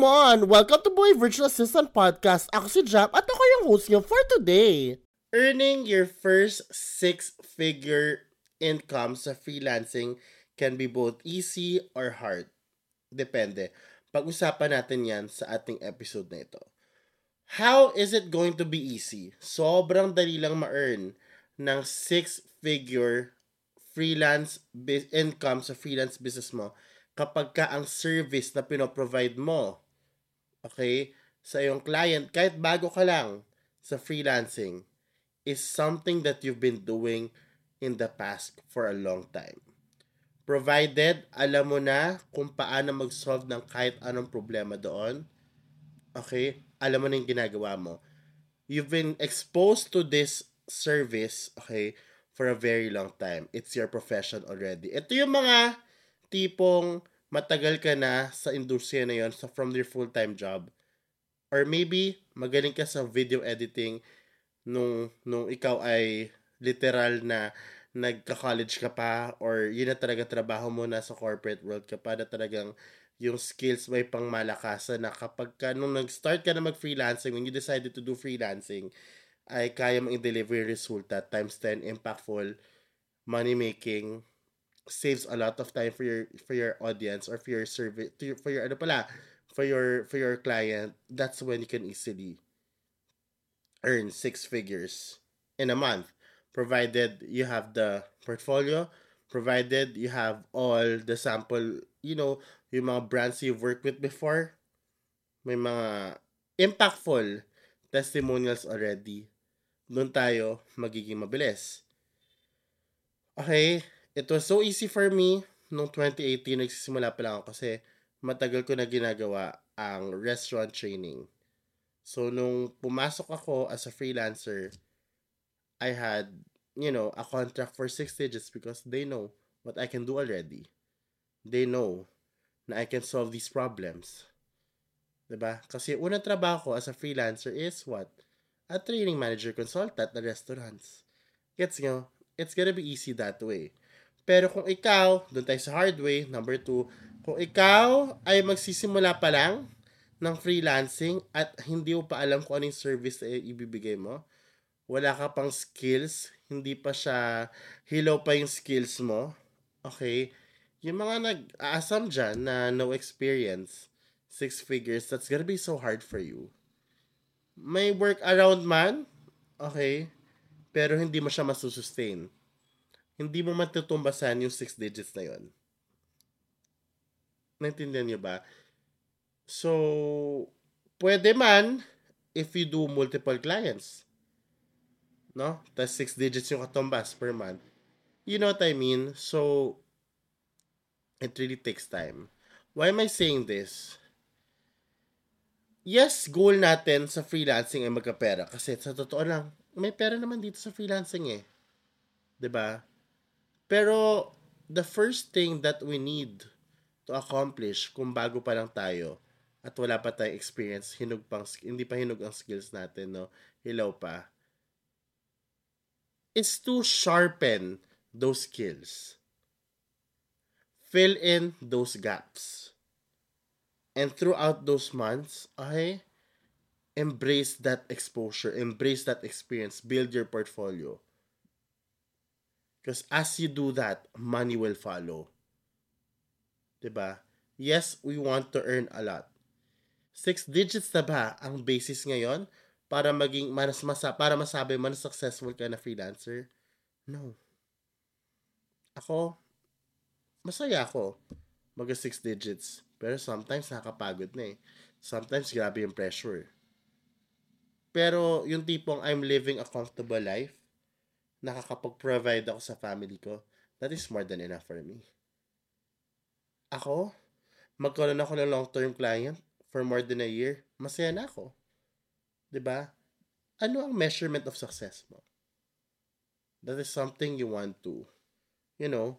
Come on! Welcome to Boy Virtual Assistant Podcast. Ako si Jap at ako yung host niyo for today. Earning your first six-figure income sa freelancing can be both easy or hard. Depende. Pag-usapan natin yan sa ating episode na ito. How is it going to be easy? Sobrang dali lang ma-earn ng six-figure freelance income sa freelance business mo kapag ka ang service na pinoprovide mo, okay, sa iyong client, kahit bago ka lang sa freelancing, is something that you've been doing in the past for a long time. Provided, alam mo na kung paano mag-solve ng kahit anong problema doon, okay, alam mo na yung ginagawa mo. You've been exposed to this service, okay, for a very long time. It's your profession already. Ito yung mga tipong matagal ka na sa industriya na yon sa from your full-time job. Or maybe, magaling ka sa video editing nung, nung ikaw ay literal na nagka-college ka pa or yun na talaga trabaho mo na sa corporate world ka pa na talagang yung skills may pang malakasan na kapag ka, nung nag-start ka na mag-freelancing, when you decided to do freelancing, ay kaya mong i-deliver resulta times 10, impactful, money-making, saves a lot of time for your for your audience or for your service to for your ano pala for your for your client that's when you can easily earn six figures in a month provided you have the portfolio provided you have all the sample you know yung mga brands you've worked with before. May mga impactful testimonials already. Doon tayo magiging mabilis. Okay it was so easy for me nung 2018 nagsisimula pa lang ako kasi matagal ko na ginagawa ang restaurant training. So nung pumasok ako as a freelancer, I had, you know, a contract for six digits because they know what I can do already. They know na I can solve these problems. 'Di ba? Kasi unang trabaho ko as a freelancer is what? A training manager consultant na restaurants. Gets nyo? It's gonna be easy that way. Pero kung ikaw, doon tayo sa hard way, number two, kung ikaw ay magsisimula pa lang ng freelancing at hindi mo pa alam kung anong service na ibibigay mo, wala ka pang skills, hindi pa siya, hilaw pa yung skills mo, okay, yung mga nag-aasam dyan na no experience, six figures, that's gonna be so hard for you. May work around man, okay, pero hindi mo siya masusustain hindi mo matutumbasan yung 6 digits na yon. Naintindihan niyo ba? So, pwede man if you do multiple clients. No? Tapos 6 digits yung katumbas per month. You know what I mean? So, it really takes time. Why am I saying this? Yes, goal natin sa freelancing ay magkapera. Kasi sa totoo lang, may pera naman dito sa freelancing eh. ba? Pero, the first thing that we need to accomplish kung bago pa lang tayo at wala pa tayong experience, hinug pang, hindi pa hinog ang skills natin, no? Hilaw pa. Is to sharpen those skills. Fill in those gaps. And throughout those months, okay, embrace that exposure, embrace that experience, build your portfolio Because as you do that, money will follow. Diba? Yes, we want to earn a lot. Six digits na ba ang basis ngayon para maging mas masa para masabi man successful ka na freelancer? No. Ako, masaya ako mag six digits. Pero sometimes nakakapagod na eh. Sometimes grabe yung pressure. Pero yung tipong I'm living a comfortable life, nakakapag-provide ako sa family ko, that is more than enough for me. Ako, magkaroon ako ng long-term client for more than a year, masaya na ako. ba? Diba? Ano ang measurement of success mo? That is something you want to, you know,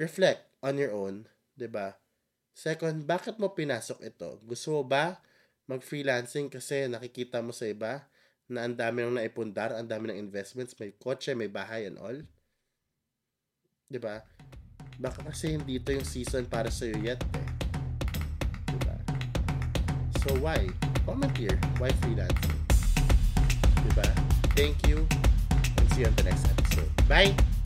reflect on your own, ba? Diba? Second, bakit mo pinasok ito? Gusto mo ba mag-freelancing kasi nakikita mo sa iba na ang dami nang naipundar, ang dami ng investments, may kotse, may bahay and all. 'Di ba? Baka kasi hindi ito yung season para sa iyo yet. Eh. 'Di ba? So why? Comment here. Why freelancing? Diba? Thank you. And see you on the next episode. Bye!